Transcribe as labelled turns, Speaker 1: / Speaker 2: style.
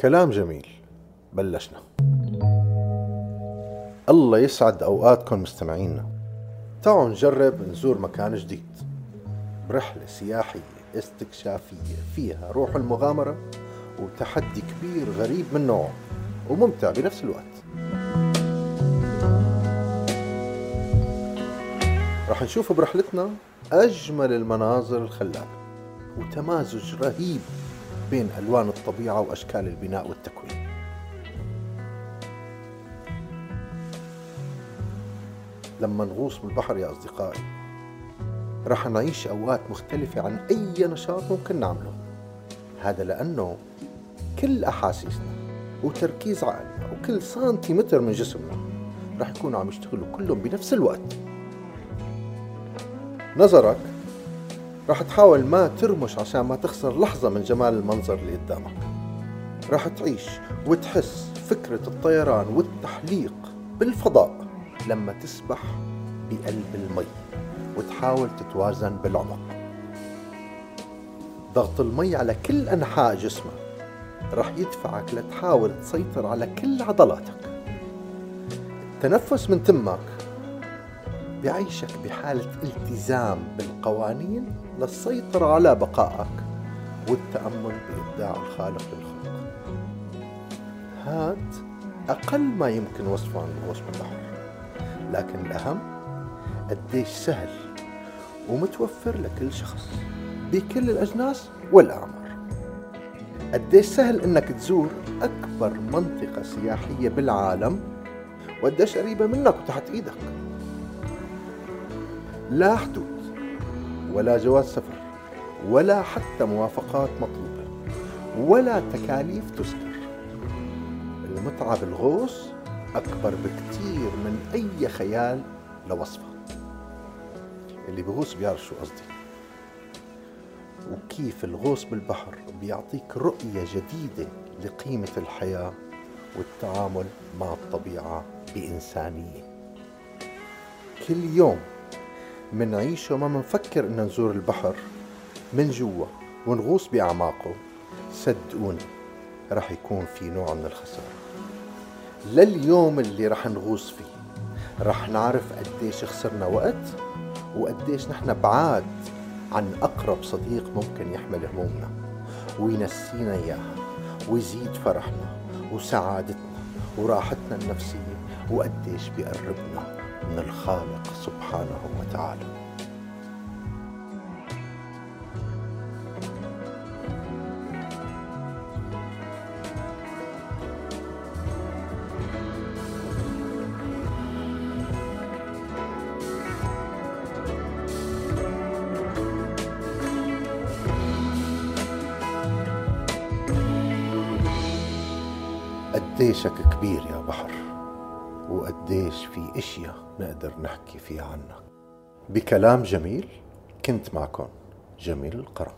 Speaker 1: كلام جميل. بلشنا. الله يسعد أوقاتكم مستمعينا. تعالوا نجرب نزور مكان جديد. برحلة سياحية استكشافية فيها روح المغامرة وتحدي كبير غريب من نوعه وممتع بنفس الوقت. رح نشوف برحلتنا أجمل المناظر الخلابة وتمازج رهيب بين ألوان الطبيعة وأشكال البناء والتكوين. لما نغوص بالبحر يا أصدقائي رح نعيش أوقات مختلفة عن أي نشاط ممكن نعمله. هذا لأنه كل أحاسيسنا وتركيز عقلنا وكل سنتيمتر من جسمنا رح يكونوا عم يشتغلوا كلهم بنفس الوقت. نظرك رح تحاول ما ترمش عشان ما تخسر لحظة من جمال المنظر اللي قدامك. رح تعيش وتحس فكرة الطيران والتحليق بالفضاء لما تسبح بقلب المي وتحاول تتوازن بالعمق. ضغط المي على كل أنحاء جسمك رح يدفعك لتحاول تسيطر على كل عضلاتك. التنفس من تمك بيعيشك بحالة التزام بالقوانين للسيطرة على بقائك والتأمل بإبداع الخالق للخلق هاد أقل ما يمكن وصفه عن الغوص بالبحر لكن الأهم قديش سهل ومتوفر لكل شخص بكل الأجناس والأعمار. قديش سهل إنك تزور أكبر منطقة سياحية بالعالم وقديش قريبة منك وتحت إيدك. لا حدود ولا جواز سفر ولا حتى موافقات مطلوبة ولا تكاليف تذكر المتعة بالغوص أكبر بكتير من أي خيال لوصفها اللي بغوص بيعرف شو قصدي. وكيف الغوص بالبحر بيعطيك رؤية جديدة لقيمة الحياة والتعامل مع الطبيعة بإنسانية. كل يوم منعيشه وما منفكر إن نزور البحر. من جوا ونغوص بأعماقه. صدقوني رح يكون في نوع من الخسارة. لليوم اللي رح نغوص فيه رح نعرف قديش خسرنا وقت وقديش نحن بعاد عن أقرب صديق ممكن يحمل همومنا. وينسينا إياها ويزيد فرحنا وسعادتنا وراحتنا النفسية. وقديش بيقربنا من الخالق سبحانه وتعالى. قديشك كبير يا بحر. وقديش في إشياء نقدر نحكي فيها عنك بكلام جميل كنت معكم جميل القرن